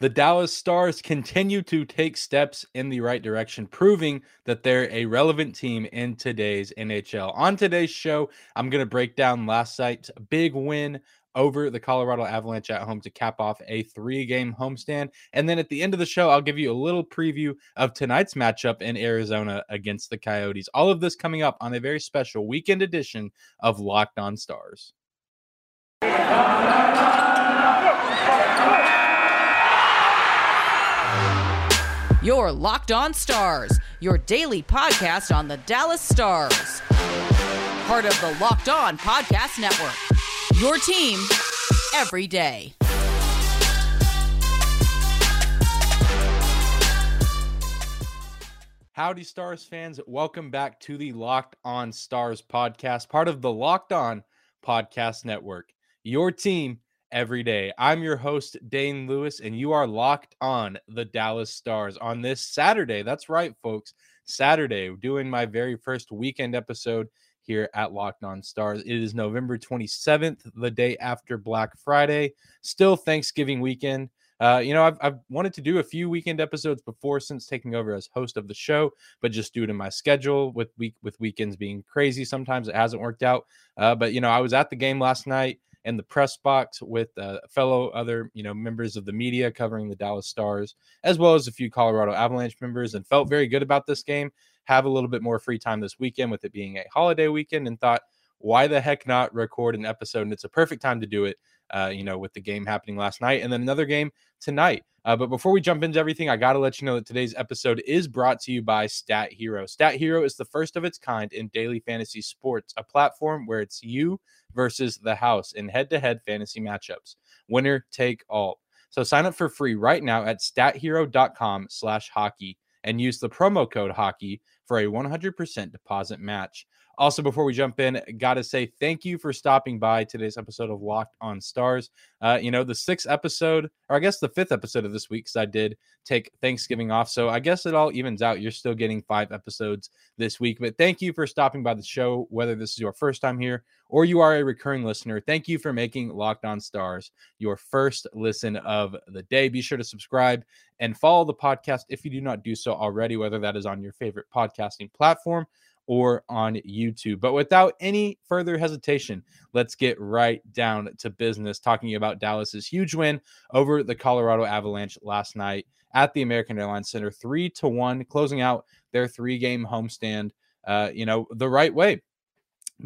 The Dallas Stars continue to take steps in the right direction, proving that they're a relevant team in today's NHL. On today's show, I'm going to break down last night's big win over the Colorado Avalanche at home to cap off a three game homestand. And then at the end of the show, I'll give you a little preview of tonight's matchup in Arizona against the Coyotes. All of this coming up on a very special weekend edition of Locked On Stars. Your Locked On Stars, your daily podcast on the Dallas Stars. Part of the Locked On Podcast Network. Your team every day. Howdy, Stars fans. Welcome back to the Locked On Stars podcast, part of the Locked On Podcast Network. Your team every day. I'm your host, Dane Lewis, and you are locked on the Dallas Stars on this Saturday. That's right, folks. Saturday, doing my very first weekend episode here at Locked On Stars. It is November 27th, the day after Black Friday. Still Thanksgiving weekend. Uh, you know, I've, I've wanted to do a few weekend episodes before since taking over as host of the show, but just due to my schedule with week with weekends being crazy, sometimes it hasn't worked out. Uh, but you know, I was at the game last night in the press box with uh, fellow other you know members of the media covering the Dallas Stars, as well as a few Colorado Avalanche members, and felt very good about this game. Have a little bit more free time this weekend with it being a holiday weekend, and thought, why the heck not record an episode? And it's a perfect time to do it. Uh, you know, with the game happening last night, and then another game tonight. Uh, but before we jump into everything, I got to let you know that today's episode is brought to you by Stat Hero. Stat Hero is the first of its kind in daily fantasy sports, a platform where it's you versus the house in head to head fantasy matchups. Winner take all. So sign up for free right now at stathero.com slash hockey and use the promo code hockey for a 100% deposit match. Also, before we jump in, got to say thank you for stopping by today's episode of Locked on Stars. Uh, you know, the sixth episode, or I guess the fifth episode of this week, because I did take Thanksgiving off. So I guess it all evens out. You're still getting five episodes this week. But thank you for stopping by the show, whether this is your first time here or you are a recurring listener. Thank you for making Locked on Stars your first listen of the day. Be sure to subscribe and follow the podcast if you do not do so already, whether that is on your favorite podcasting platform or on YouTube. But without any further hesitation, let's get right down to business talking about Dallas's huge win over the Colorado Avalanche last night at the American Airlines Center, three to one, closing out their three game homestand, uh, you know, the right way,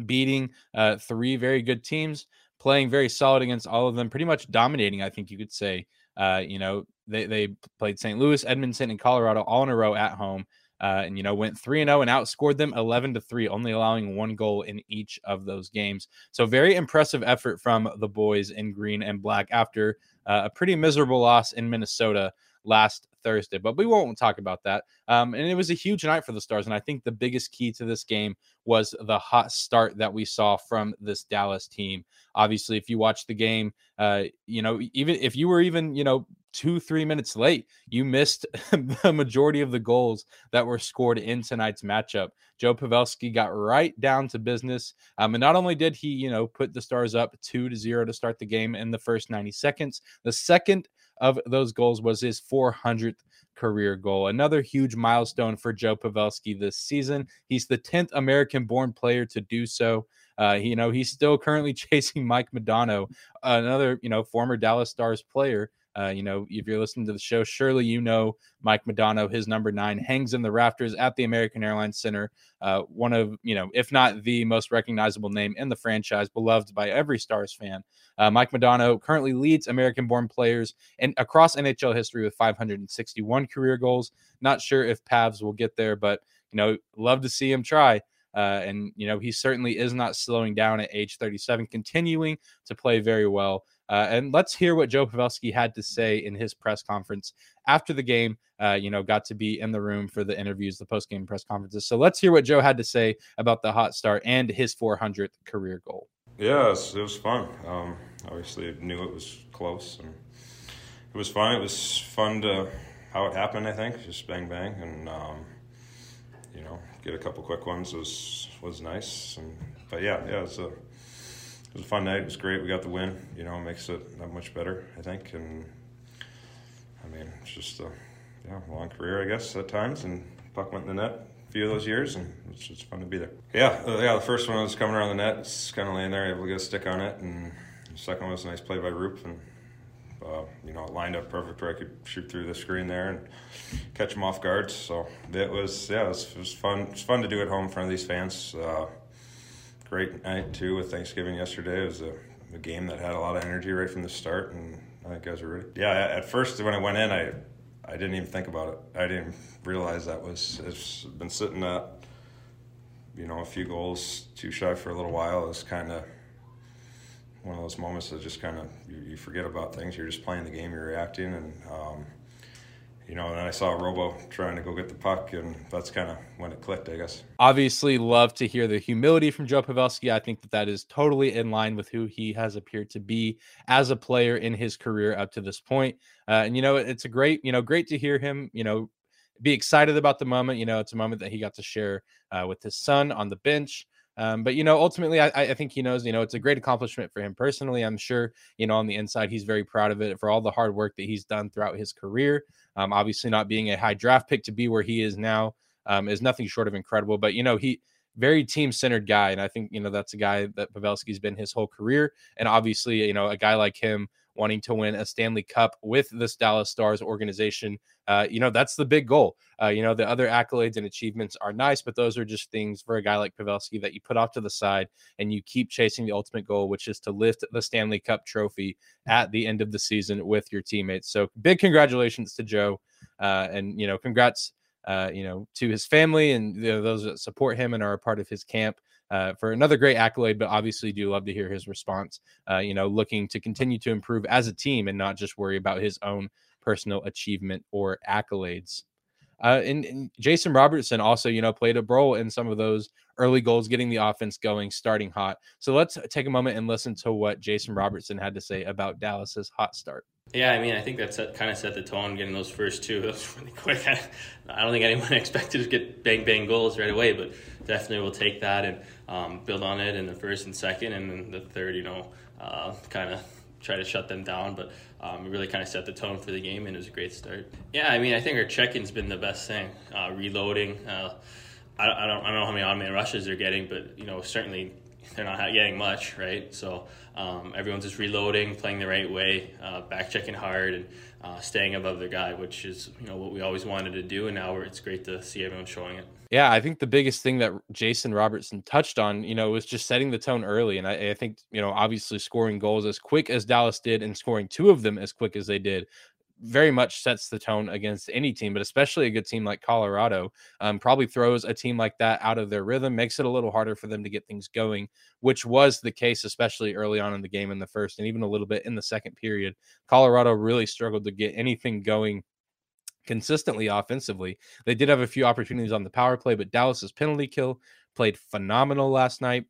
beating uh, three very good teams, playing very solid against all of them, pretty much dominating, I think you could say. Uh, you know, they, they played St. Louis, Edmonton, and Colorado all in a row at home uh, and you know went 3 and 0 and outscored them 11 to 3 only allowing one goal in each of those games so very impressive effort from the boys in green and black after uh, a pretty miserable loss in Minnesota last Thursday, but we won't talk about that. Um, and it was a huge night for the Stars. And I think the biggest key to this game was the hot start that we saw from this Dallas team. Obviously, if you watch the game, uh, you know, even if you were even, you know, two, three minutes late, you missed the majority of the goals that were scored in tonight's matchup. Joe Pavelski got right down to business. Um, and not only did he, you know, put the Stars up two to zero to start the game in the first 90 seconds, the second of those goals was his 400th career goal. Another huge milestone for Joe Pavelski this season. He's the 10th American born player to do so. Uh, you know, he's still currently chasing Mike Modano, another, you know, former Dallas Stars player uh, you know, if you're listening to the show, surely you know Mike Modano, his number nine, hangs in the rafters at the American Airlines Center. Uh, one of, you know, if not the most recognizable name in the franchise, beloved by every Stars fan. Uh, Mike Modano currently leads American born players and across NHL history with 561 career goals. Not sure if Pavs will get there, but, you know, love to see him try. Uh, and, you know, he certainly is not slowing down at age 37, continuing to play very well. Uh, and let's hear what Joe Pavelski had to say in his press conference after the game. Uh, you know, got to be in the room for the interviews, the post game press conferences. So let's hear what Joe had to say about the hot start and his 400th career goal. Yeah, it was, it was fun. Um, obviously, knew it was close, and it was fun. It was fun to how it happened. I think just bang bang, and um, you know, get a couple quick ones was was nice. And but yeah, yeah, it's a it was a fun night. It was great. We got the win. You know, makes it that much better, I think. And I mean, it's just a yeah, long career, I guess, at times. And puck went in the net a few of those years, and it's just fun to be there. Yeah, uh, yeah. The first one was coming around the net, it's kind of laying there, able to get a stick on it, and the second one was a nice play by Roop, and uh, you know, it lined up perfect where I could shoot through the screen there and catch him off guard. So it was, yeah, it was, it was fun. It was fun to do at home in front of these fans. Uh, great night too with Thanksgiving yesterday. It was a, a, game that had a lot of energy right from the start, and I think guys were ready. Yeah, at first when I went in, I I didn't even think about it. I didn't realize that was it's been sitting at you know a few goals too shy for a little while. It's kind of one of those moments that just kind of you, you, forget about things. You're just playing the game, you're reacting, and um, you know. And then I saw Robo trying to go get the puck, and that's kind of when it clicked, I guess. Obviously, love to hear the humility from Joe Pavelski. I think that that is totally in line with who he has appeared to be as a player in his career up to this point. Uh, and you know, it's a great, you know, great to hear him, you know, be excited about the moment. You know, it's a moment that he got to share uh, with his son on the bench. Um, but you know, ultimately, I, I think he knows. You know, it's a great accomplishment for him personally. I'm sure. You know, on the inside, he's very proud of it for all the hard work that he's done throughout his career. Um, obviously, not being a high draft pick to be where he is now um, is nothing short of incredible. But you know, he very team centered guy, and I think you know that's a guy that Pavelski's been his whole career. And obviously, you know, a guy like him wanting to win a Stanley Cup with this Dallas Stars organization. Uh, you know, that's the big goal. Uh, you know, the other accolades and achievements are nice, but those are just things for a guy like Pavelski that you put off to the side and you keep chasing the ultimate goal, which is to lift the Stanley Cup trophy at the end of the season with your teammates. So big congratulations to Joe. Uh, and, you know, congrats. Uh, you know, to his family and you know, those that support him and are a part of his camp uh, for another great accolade, but obviously do love to hear his response. Uh, you know, looking to continue to improve as a team and not just worry about his own personal achievement or accolades. Uh, and, and, Jason Robertson also, you know, played a role in some of those early goals, getting the offense going, starting hot. So let's take a moment and listen to what Jason Robertson had to say about Dallas's hot start. Yeah, I mean, I think that kind of set the tone getting those first two. Those really quick. I, I don't think anyone expected to get bang bang goals right away, but definitely we'll take that and um, build on it in the first and second, and then the third, you know, uh, kind of try to shut them down. But um, really kind of set the tone for the game, and it was a great start. Yeah, I mean, I think our check-in's been the best thing. Uh, reloading. Uh, I, don't I don't know how many man rushes they're getting, but you know, certainly they're not getting much, right? So um, everyone's just reloading, playing the right way, uh, back checking hard, and uh, staying above their guy, which is you know what we always wanted to do, and now it's great to see everyone showing it. Yeah, I think the biggest thing that Jason Robertson touched on, you know, was just setting the tone early, and I, I think you know, obviously scoring goals as quick as Dallas did, and scoring two of them as quick as they did very much sets the tone against any team, but especially a good team like Colorado. Um, probably throws a team like that out of their rhythm, makes it a little harder for them to get things going, which was the case, especially early on in the game in the first and even a little bit in the second period. Colorado really struggled to get anything going consistently offensively. They did have a few opportunities on the power play, but Dallas's penalty kill played phenomenal last night.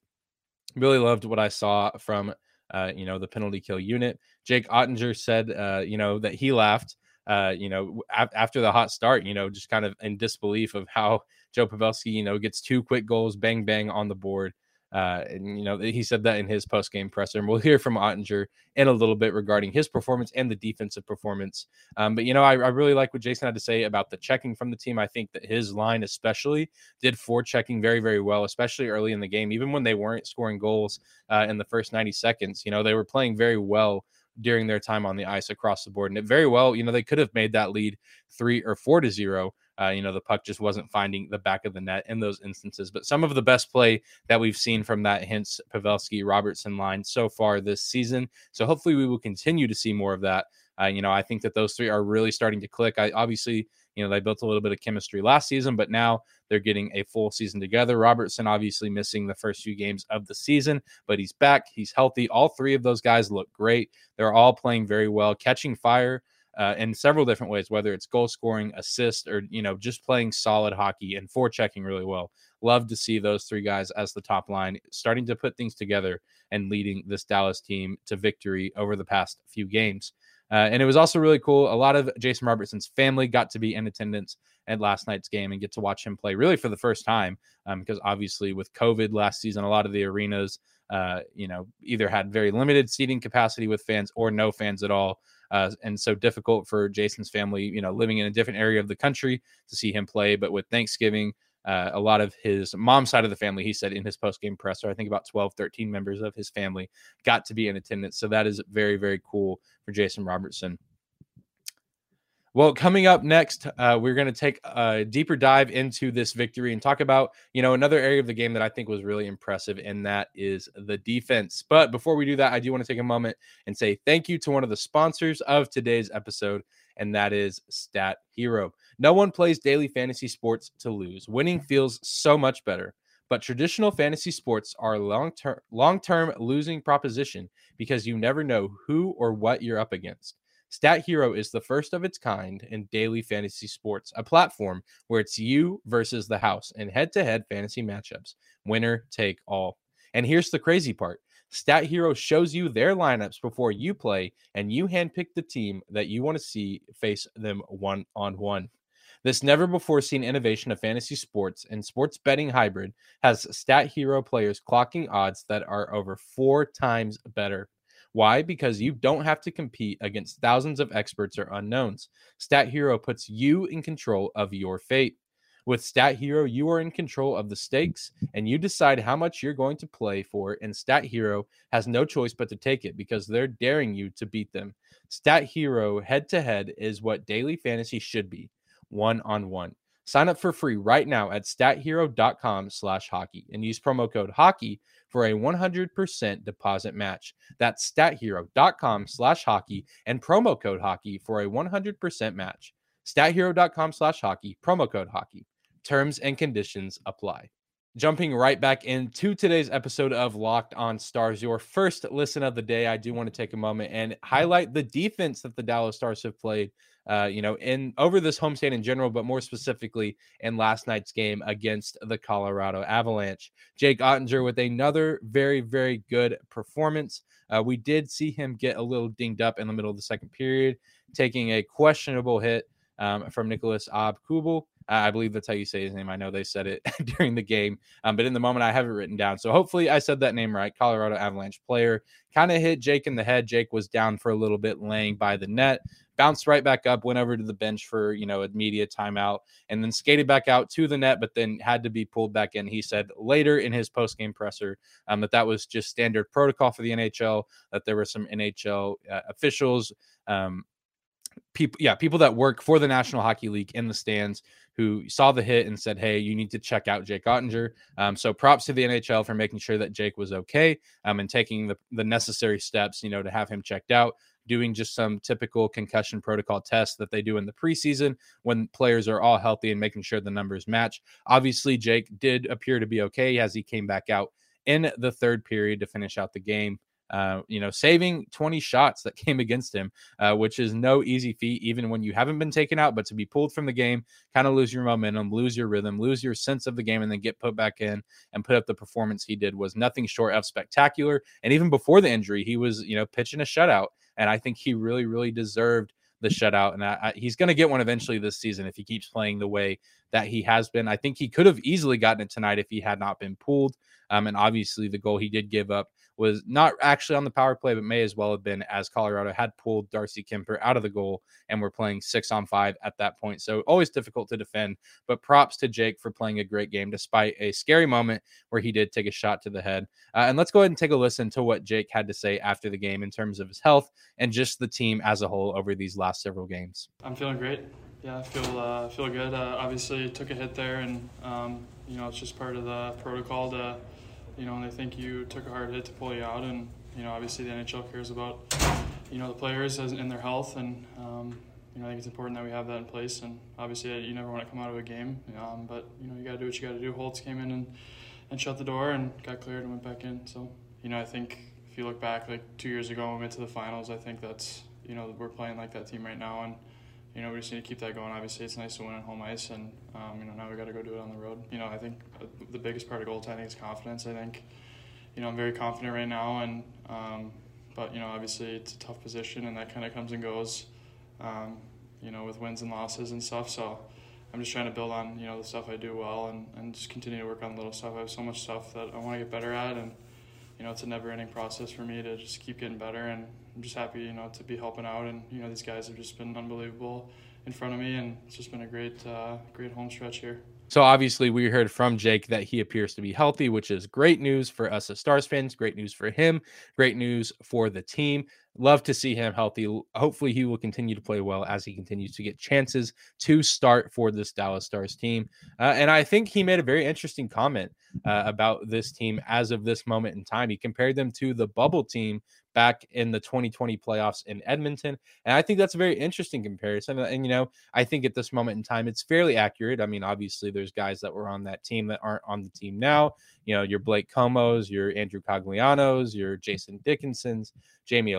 Really loved what I saw from uh, you know, the penalty kill unit. Jake Oettinger said, uh, you know, that he laughed, uh, you know, after the hot start, you know, just kind of in disbelief of how Joe Pavelski, you know, gets two quick goals, bang, bang on the board. Uh, and you know he said that in his post game presser, and we'll hear from Oettinger in a little bit regarding his performance and the defensive performance. Um, but you know, I, I, really like what Jason had to say about the checking from the team. I think that his line, especially, did for checking very, very well, especially early in the game, even when they weren't scoring goals uh, in the first 90 seconds. You know, they were playing very well during their time on the ice across the board, and it very well, you know, they could have made that lead three or four to zero uh, you know, the puck just wasn't finding the back of the net in those instances. But some of the best play that we've seen from that Hintz Pavelski Robertson line so far this season. So hopefully we will continue to see more of that. Uh, you know, I think that those three are really starting to click. I obviously, you know, they built a little bit of chemistry last season, but now they're getting a full season together. Robertson obviously missing the first few games of the season, but he's back. He's healthy. All three of those guys look great. They're all playing very well, catching fire uh, in several different ways, whether it's goal scoring, assist, or you know just playing solid hockey and forechecking really well. Love to see those three guys as the top line, starting to put things together and leading this Dallas team to victory over the past few games. Uh, and it was also really cool. A lot of Jason Robertson's family got to be in attendance at last night's game and get to watch him play really for the first time. Um, because obviously, with COVID last season, a lot of the arenas, uh, you know, either had very limited seating capacity with fans or no fans at all. Uh, and so difficult for Jason's family, you know, living in a different area of the country to see him play. But with Thanksgiving, uh, a lot of his mom's side of the family, he said in his post game presser, I think about 12, 13 members of his family got to be in attendance. So that is very, very cool for Jason Robertson. Well, coming up next, uh, we're going to take a deeper dive into this victory and talk about, you know, another area of the game that I think was really impressive, and that is the defense. But before we do that, I do want to take a moment and say thank you to one of the sponsors of today's episode, and that is Stat Hero. No one plays daily fantasy sports to lose. Winning feels so much better. But traditional fantasy sports are long-term long-term losing proposition because you never know who or what you're up against. Stat Hero is the first of its kind in daily fantasy sports, a platform where it's you versus the house in head to head fantasy matchups. Winner take all. And here's the crazy part Stat Hero shows you their lineups before you play, and you handpick the team that you want to see face them one on one. This never before seen innovation of fantasy sports and sports betting hybrid has Stat Hero players clocking odds that are over four times better why? Because you don't have to compete against thousands of experts or unknowns. Stat Hero puts you in control of your fate. With Stat Hero, you are in control of the stakes and you decide how much you're going to play for. And Stat Hero has no choice but to take it because they're daring you to beat them. Stat Hero head to head is what daily fantasy should be one on one. Sign up for free right now at stathero.com slash hockey and use promo code hockey for a 100% deposit match. That's stathero.com slash hockey and promo code hockey for a 100% match. Stathero.com slash hockey, promo code hockey. Terms and conditions apply. Jumping right back into today's episode of Locked on Stars, your first listen of the day, I do want to take a moment and highlight the defense that the Dallas Stars have played uh, you know, in over this homestand in general, but more specifically in last night's game against the Colorado Avalanche. Jake Oettinger with another very, very good performance. Uh, we did see him get a little dinged up in the middle of the second period, taking a questionable hit um, from Nicholas Aube-Kubel. I believe that's how you say his name. I know they said it during the game, um, but in the moment I have it written down. So hopefully I said that name right. Colorado Avalanche player kind of hit Jake in the head. Jake was down for a little bit, laying by the net bounced right back up, went over to the bench for, you know, a media timeout, and then skated back out to the net, but then had to be pulled back in. He said later in his post game presser um, that that was just standard protocol for the NHL, that there were some NHL uh, officials, um, people, yeah, people that work for the National Hockey League in the stands who saw the hit and said, "Hey, you need to check out Jake Oettinger. Um, so props to the NHL for making sure that Jake was okay um, and taking the, the necessary steps, you know, to have him checked out doing just some typical concussion protocol tests that they do in the preseason when players are all healthy and making sure the numbers match. Obviously, Jake did appear to be okay as he came back out in the third period to finish out the game. Uh, you know, saving 20 shots that came against him, uh, which is no easy feat, even when you haven't been taken out. But to be pulled from the game, kind of lose your momentum, lose your rhythm, lose your sense of the game, and then get put back in and put up the performance he did was nothing short of spectacular. And even before the injury, he was, you know, pitching a shutout and I think he really, really deserved the shutout. And I, I, he's going to get one eventually this season if he keeps playing the way that he has been. I think he could have easily gotten it tonight if he had not been pulled. Um, and obviously, the goal he did give up was not actually on the power play, but may as well have been as Colorado had pulled Darcy Kuemper out of the goal and we're playing six on five at that point. So always difficult to defend. But props to Jake for playing a great game despite a scary moment where he did take a shot to the head. Uh, and let's go ahead and take a listen to what Jake had to say after the game in terms of his health and just the team as a whole over these last several games. I'm feeling great. Yeah, I feel uh, feel good. Uh, obviously, took a hit there, and um, you know it's just part of the protocol to you know, and they think you took a hard hit to pull you out. And, you know, obviously the NHL cares about, you know, the players and their health. And, um, you know, I think it's important that we have that in place. And obviously, you never want to come out of a game. Um, but, you know, you got to do what you got to do. Holtz came in and, and shut the door and got cleared and went back in. So, you know, I think if you look back like two years ago when we went to the finals, I think that's, you know, we're playing like that team right now. And, you know, we just need to keep that going. Obviously, it's nice to win on home ice, and um, you know now we got to go do it on the road. You know, I think the biggest part of goaltending is confidence. I think, you know, I'm very confident right now, and um, but you know, obviously it's a tough position, and that kind of comes and goes. Um, you know, with wins and losses and stuff. So I'm just trying to build on you know the stuff I do well, and, and just continue to work on little stuff. I have so much stuff that I want to get better at, and you know, it's a never-ending process for me to just keep getting better, and I'm just happy, you know, to be helping out. And you know, these guys have just been unbelievable in front of me, and it's just been a great, uh, great home stretch here. So obviously, we heard from Jake that he appears to be healthy, which is great news for us as Stars fans. Great news for him. Great news for the team. Love to see him healthy. Hopefully, he will continue to play well as he continues to get chances to start for this Dallas Stars team. Uh, and I think he made a very interesting comment uh, about this team as of this moment in time. He compared them to the bubble team back in the 2020 playoffs in Edmonton. And I think that's a very interesting comparison. And, you know, I think at this moment in time, it's fairly accurate. I mean, obviously, there's guys that were on that team that aren't on the team now. You know, your Blake Comeaus, your Andrew Coglianos, your Jason Dickinsons, Jamie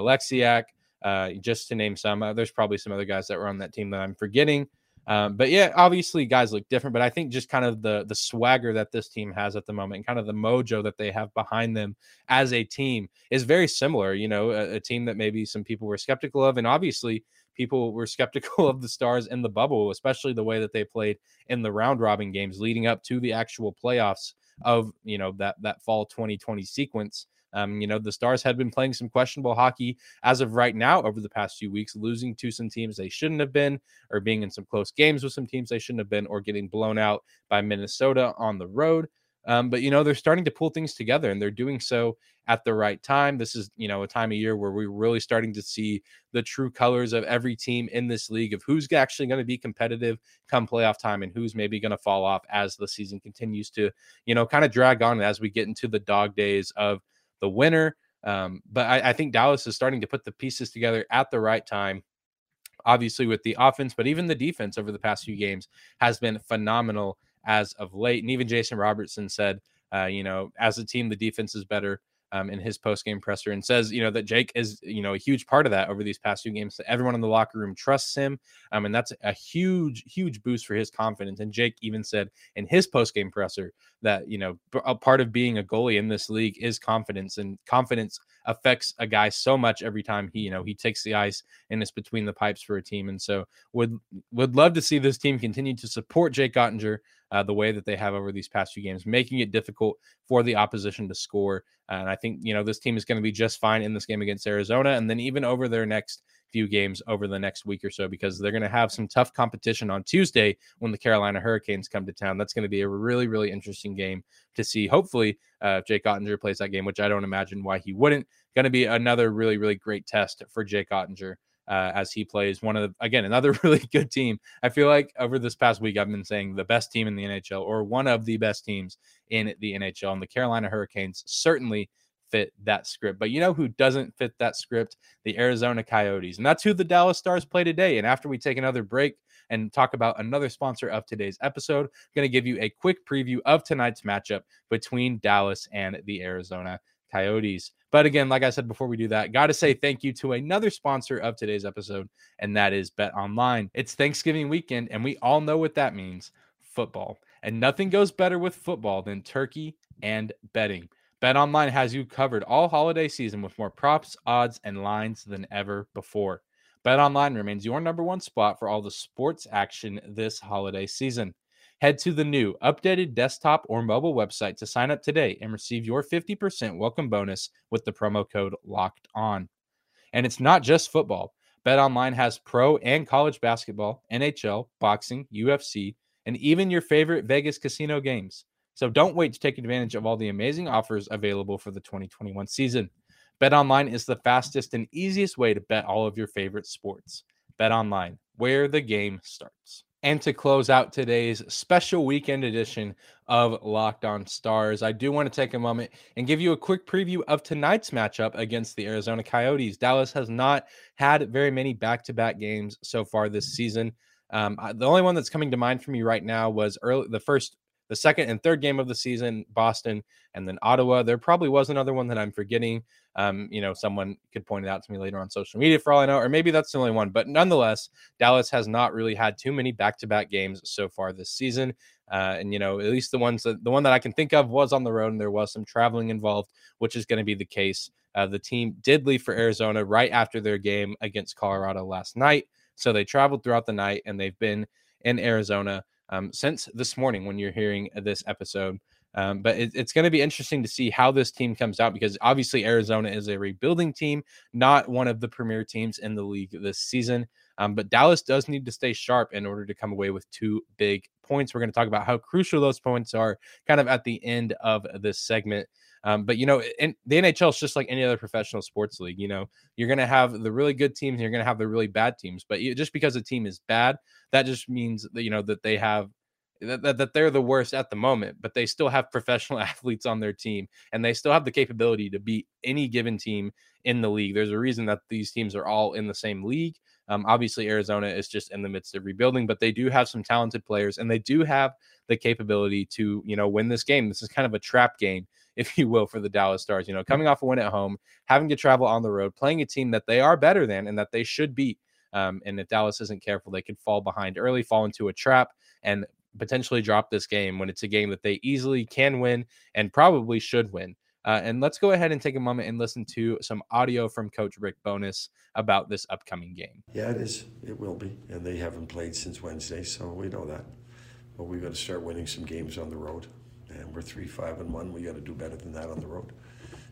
Uh, just to name some. Uh, there's probably some other guys that were on that team that I'm forgetting. Um, but yeah, obviously guys look different, but I think just kind of the the swagger that this team has at the moment, and kind of the mojo that they have behind them as a team is very similar. You know, a, a team that maybe some people were skeptical of, and obviously people were skeptical of the Stars in the bubble, especially the way that they played in the round robin games leading up to the actual playoffs of you know that that fall 2020 sequence. Um, you know, the Stars had been playing some questionable hockey as of right now over the past few weeks, losing to some teams they shouldn't have been, or being in some close games with some teams they shouldn't have been, or getting blown out by Minnesota on the road. Um, but you know, they're starting to pull things together and they're doing so at the right time. This is, you know, a time of year where we're really starting to see the true colors of every team in this league of who's actually going to be competitive come playoff time and who's maybe going to fall off as the season continues to, you know, kind of drag on as we get into the dog days of the winner. Um, but I, I think Dallas is starting to put the pieces together at the right time obviously with the offense, but even the defense over the past few games has been phenomenal as of late. And even Jason Robertson said, uh, you know, as a team, the defense is better um, in his post game presser and says, you know, that Jake is, you know, a huge part of that over these past few games. That everyone in the locker room trusts him. Um, and that's a huge, huge boost for his confidence. And Jake even said in his post game presser that, you know, a part of being a goalie in this league is confidence, and confidence affects a guy so much every time he, you know, he takes the ice and it's between the pipes for a team. And so would would love to see this team continue to support Jake Oettinger uh, the way that they have over these past few games, making it difficult for the opposition to score. And I think, you know, this team is going to be just fine in this game against Arizona and then even over their next few games over the next week or so because they're going to have some tough competition on Tuesday when the Carolina Hurricanes come to town. That's going to be a really, really interesting game to see. Hopefully, uh, Jake Oettinger plays that game, which I don't imagine why he wouldn't. Going to be another really, really great test for Jake Oettinger. uh, as he plays one of the, again another really good team. I feel like over this past week I've been saying the best team in the NHL or one of the best teams in the NHL, and the Carolina Hurricanes certainly fit that script. But you know who doesn't fit that script? The Arizona Coyotes, and that's who the Dallas Stars play today. And after we take another break and talk about another sponsor of today's episode, I'm going to give you a quick preview of tonight's matchup between Dallas and the Arizona Coyotes. But again, like I said before we do that, got to say thank you to another sponsor of today's episode, and that is Bet Online. It's Thanksgiving weekend, and we all know what that means football. And nothing goes better with football than turkey and betting. Bet Online has you covered all holiday season with more props, odds, and lines than ever before. Bet Online remains your number one spot for all the sports action this holiday season. Head to the new updated desktop or mobile website to sign up today and receive your 50% welcome bonus with the promo code locked on. And it's not just football. BetOnline has pro and college basketball, NHL, boxing, UFC, and even your favorite Vegas casino games. So don't wait to take advantage of all the amazing offers available for the 2021 season. BetOnline is the fastest and easiest way to bet all of your favorite sports. BetOnline, where the game starts. And to close out today's special weekend edition of Locked On Stars, I do want to take a moment and give you a quick preview of tonight's matchup against the Arizona Coyotes. Dallas has not had very many back to back games so far this season. Um, the only one that's coming to mind for me right now was early the first the second and third game of the season, Boston, and then Ottawa. There probably was another one that I'm forgetting. Um, you know, someone could point it out to me later on social media for all I know, or maybe that's the only one. But nonetheless, Dallas has not really had too many back-to-back games so far this season. Uh, and you know, at least the ones that the one that I can think of was on the road, and there was some traveling involved, which is going to be the case. Uh, the team did leave for Arizona right after their game against Colorado last night, so they traveled throughout the night, and they've been in Arizona um, since this morning when you're hearing this episode. Um, but it, it's going to be interesting to see how this team comes out because obviously Arizona is a rebuilding team, not one of the premier teams in the league this season. Um, but Dallas does need to stay sharp in order to come away with two big points. We're going to talk about how crucial those points are kind of at the end of this segment. Um, but you know, in, the NHL is just like any other professional sports league. You know, you're to have the really good teams, and you're to have the really bad teams. But just because a team is bad, that just means that you know that they have that, that, that they're the worst at the moment, but they still have professional athletes on their team and they still have the capability to beat any given team in the league. There's a reason that these teams are all in the same league. Um, obviously, Arizona is just in the midst of rebuilding, but they do have some talented players and they do have the capability to, you know, win this game. This is kind of a trap game, if you will, for the Dallas Stars. You know, coming off a win at home, having to travel on the road, playing a team that they are better than and that they should beat. Um, and if Dallas isn't careful, they could fall behind early, fall into a trap, and potentially drop this game when it's a game that they easily can win and probably should win. Uh, and let's go ahead and take a moment and listen to some audio from Coach Rick Bowness about this upcoming game. Yeah, it is. It will be. And they haven't played since Wednesday, so we know that. But we've got to start winning some games on the road. And we're 3 5 and 1. we got to do better than that on the road.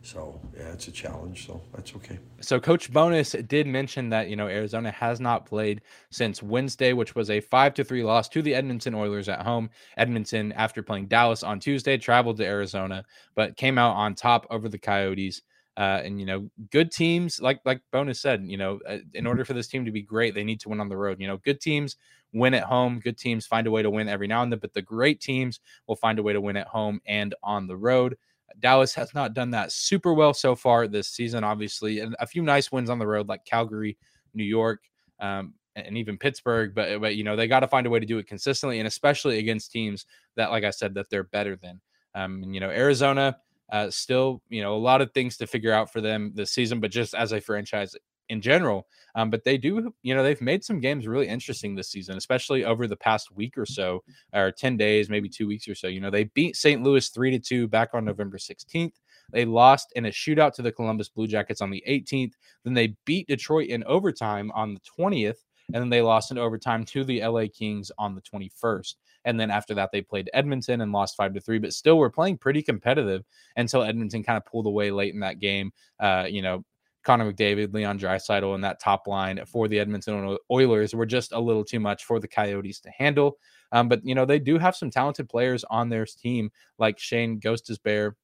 So yeah, it's a challenge. So that's okay. So Coach Bowness did mention that you know Arizona has not played since Wednesday, which was a five to three loss to the Edmonton Oilers at home. Edmonton, after playing Dallas on Tuesday, traveled to Arizona, but came out on top over the Coyotes. Uh, and you know, good teams, like like Bowness said, you know, uh, in order for this team to be great, they need to win on the road. You know, good teams win at home. Good teams find a way to win every now and then, but the great teams will find a way to win at home and on the road. Dallas has not done that super well so far this season, obviously, and a few nice wins on the road like Calgary, New York, um, and even Pittsburgh. But but you know they got to find a way to do it consistently, and especially against teams that, like I said, that they're better than. Um, and, you know Arizona, uh, still you know a lot of things to figure out for them this season, but just as a franchise, in general. Um, but they do, you know, they've made some games really interesting this season, especially over the past week or so, or 10 days, maybe two weeks or so. You know, they beat St. Louis 3 to 2 back on November 16th. They lost in a shootout to the Columbus Blue Jackets on the 18th. Then they beat Detroit in overtime on the 20th. And then they lost in overtime to the LA Kings on the 21st. And then after that, they played Edmonton and lost five to three, but still were playing pretty competitive until Edmonton kind of pulled away late in that game. Uh, you know, Connor McDavid, Leon Draisaitl, and that top line for the Edmonton Oilers were just a little too much for the Coyotes to handle. Um, but you know they do have some talented players on their team, like Shane Gostisbehere,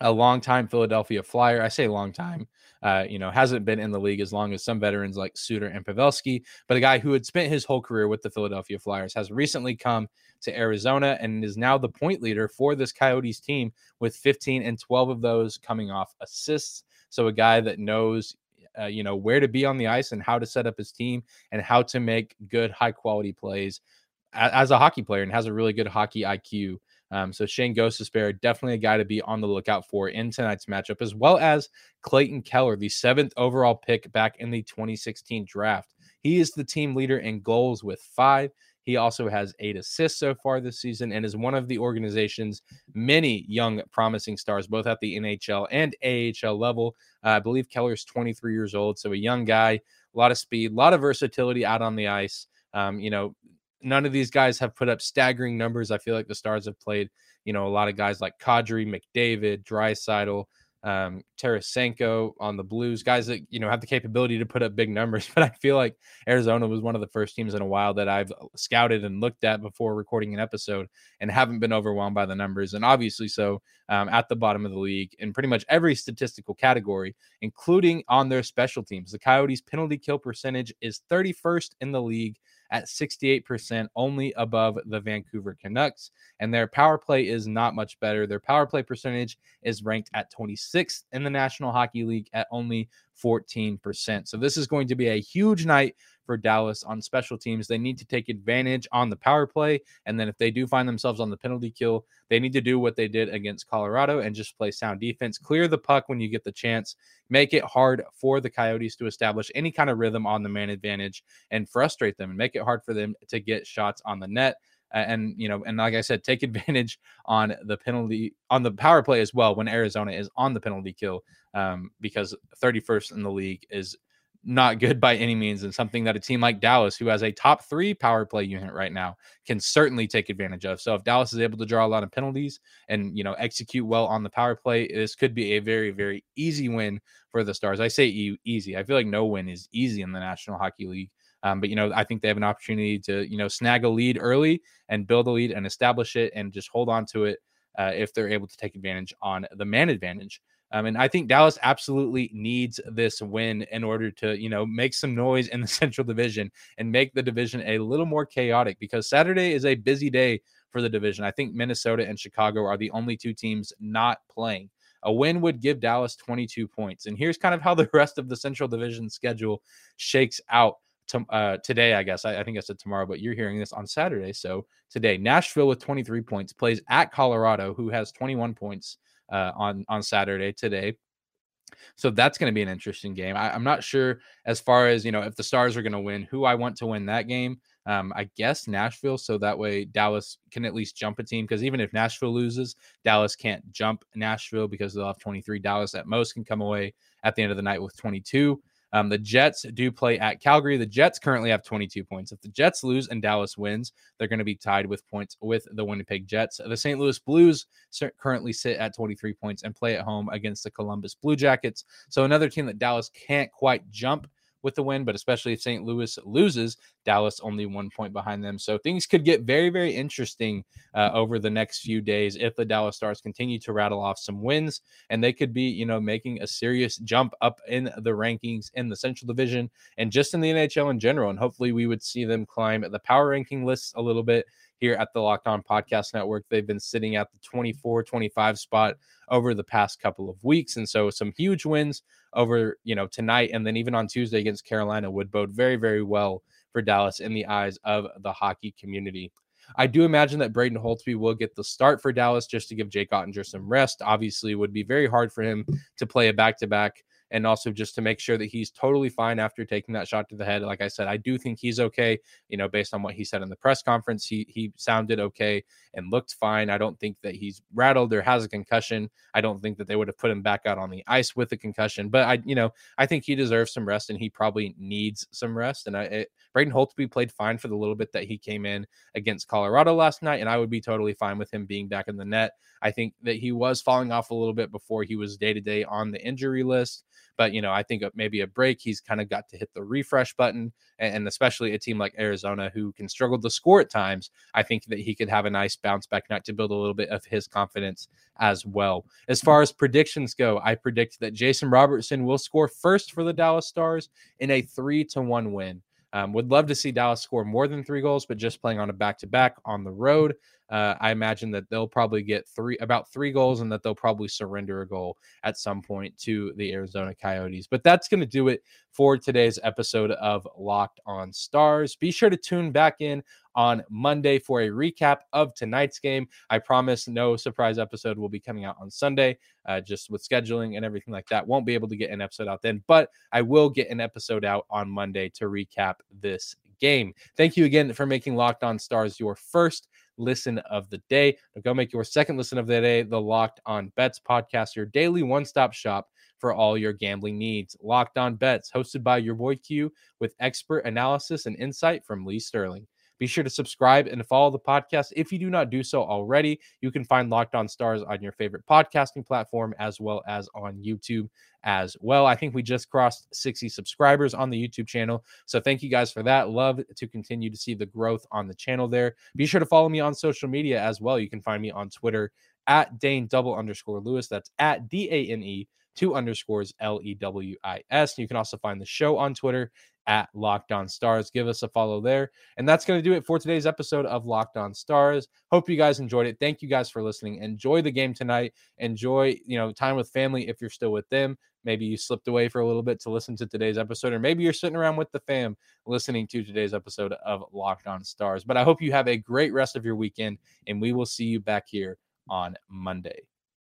a long-time Philadelphia Flyer. I say long time, uh, you know, hasn't been in the league as long as some veterans like Suter and Pavelski, but a guy who had spent his whole career with the Philadelphia Flyers has recently come to Arizona and is now the point leader for this Coyotes team with 15 and 12 of those coming off assists. So a guy that knows, uh, you know, where to be on the ice and how to set up his team and how to make good, high quality plays as a hockey player and has a really good hockey IQ. Um, so Shane Gostisbehere, definitely a guy to be on the lookout for in tonight's matchup, as well as Clayton Keller, the seventh overall pick back in the 2016 draft. He is the team leader in goals with five. He also has eight assists so far this season and is one of the organization's many young promising stars, both at the NHL and AHL level. Uh, I believe Keller is 23 years old, so a young guy, a lot of speed, a lot of versatility out on the ice. Um, you know, none of these guys have put up staggering numbers. I feel like the Stars have played, you know, a lot of guys like Kadri, McDavid, Draisaitl, um, Tarasenko on the Blues, guys that you know have the capability to put up big numbers. But I feel like Arizona was one of the first teams in a while that I've scouted and looked at before recording an episode, and haven't been overwhelmed by the numbers. And obviously, so um, at the bottom of the league in pretty much every statistical category, including on their special teams. The Coyotes' penalty kill percentage is 31st in the league at 68%, only above the Vancouver Canucks. And their power play is not much better. Their power play percentage is ranked at 26th in the National Hockey League at only 14%. So this is going to be a huge night for Dallas on special teams. They need to take advantage on the power play. And then if they do find themselves on the penalty kill, they need to do what they did against Colorado and just play sound defense. Clear the puck when you get the chance. Make it hard for the Coyotes to establish any kind of rhythm on the man advantage and frustrate them and make it hard for them to get shots on the net and you know and like i said take advantage on the penalty on the power play as well when arizona is on the penalty kill um, because 31st in the league is not good by any means, and something that a team like Dallas, who has a top three power play unit right now, can certainly take advantage of. So if Dallas is able to draw a lot of penalties and you know execute well on the power play, this could be a very very easy win for the Stars. I say easy. I feel like no win is easy in the National Hockey League. Um, but you know, I think they have an opportunity to you know snag a lead early and build a lead and establish it and just hold on to it uh, if they're able to take advantage on the man advantage. Um, and I think Dallas absolutely needs this win in order to, you know, make some noise in the Central Division and make the division a little more chaotic because Saturday is a busy day for the division. I think Minnesota and Chicago are the only two teams not playing. A win would give Dallas 22 points. And here's kind of how the rest of the Central Division schedule shakes out to, uh, today, I guess. I, I, think I said tomorrow, but you're hearing this on Saturday. So today, Nashville with 23 points plays at Colorado, who has 21 points uh, on on Saturday today. So that's going to be an interesting game. I, am not sure as far as you know if the Stars are going to win. Who I want to win that game? Um, I guess Nashville, so that way Dallas can at least jump a team. Because even if Nashville loses, Dallas can't jump Nashville because they'll have 23. Dallas at most can come away at the end of the night with 22. Um, the Jets do play at Calgary. The Jets currently have 22 points. If the Jets lose and Dallas wins, they're going to be tied with points with the Winnipeg Jets. The St. Louis Blues currently sit at 23 points and play at home against the Columbus Blue Jackets. So another team that Dallas can't quite jump with the win, but especially if St. Louis loses, Dallas only one point behind them. So things could get very, very interesting uh, over the next few days if the Dallas Stars continue to rattle off some wins, and they could be, you know, making a serious jump up in the rankings in the Central Division and just in the NHL in general. And hopefully, we would see them climb the power ranking lists a little bit here at the Locked On Podcast Network. They've been sitting at the 24, 25 spot over the past couple of weeks. And so some huge wins over, you know, tonight and then even on Tuesday against Carolina would bode very, very well for Dallas in the eyes of the hockey community. I do imagine that Braden Holtby will get the start for Dallas just to give Jake Oettinger some rest. Obviously, would be very hard for him to play a back to back and also just to make sure that he's totally fine after taking that shot to the head. Like I said, I do think he's okay. You know, based on what he said in the press conference, he he sounded okay and looked fine. I don't think that he's rattled or has a concussion. I don't think that they would have put him back out on the ice with a concussion. But I, you know, I think he deserves some rest and he probably needs some rest. And I, it, Braden Holtby played fine for the little bit that he came in against Colorado last night, and I would be totally fine with him being back in the net. I think that he was falling off a little bit before he was day to day on the injury list. But, you know, I think maybe a break, he's kind of got to hit the refresh button. And especially a team like Arizona, who can struggle to score at times, I think that he could have a nice bounce back night to build a little bit of his confidence as well. As mm-hmm. far as predictions go, I predict that Jason Robertson will score first for the Dallas Stars in a three to one win. Um, would love to see Dallas score more than three goals, but just playing on a back to back on the road, uh, I imagine that they'll probably get three about three goals and that they'll probably surrender a goal at some point to the Arizona Coyotes. But that's going to do it for today's episode of Locked on Stars. Be sure to tune back in on Monday for a recap of tonight's game. I promise no surprise episode will be coming out on Sunday, uh, just with scheduling and everything like that. Won't be able to get an episode out then, but I will get an episode out on Monday to recap this game. Thank you again for making Locked on Stars your first listen of the day. Now go make your second listen of the day the Locked On Bets podcast, your daily one stop shop for all your gambling needs. Locked On Bets, hosted by your boy Q, with expert analysis and insight from Lee Sterling. Be sure to subscribe and follow the podcast. If you do not do so already, you can find Locked On Stars on your favorite podcasting platform as well as on YouTube as well. I think we just crossed 60 subscribers on the YouTube channel. So thank you guys for that. Love to continue to see the growth on the channel there. Be sure to follow me on social media as well. You can find me on Twitter at Dane double underscore Lewis. That's at D A N E two underscores L E W I S. You can also find the show on Twitter at Locked On Stars. Give us a follow there. And that's going to do it for today's episode of Locked On Stars. Hope you guys enjoyed it. Thank you guys for listening. Enjoy the game tonight. Enjoy, you know, time with family if you're still with them. Maybe you slipped away for a little bit to listen to today's episode, or maybe you're sitting around with the fam listening to today's episode of Locked On Stars. But I hope you have a great rest of your weekend, and we will see you back here on Monday.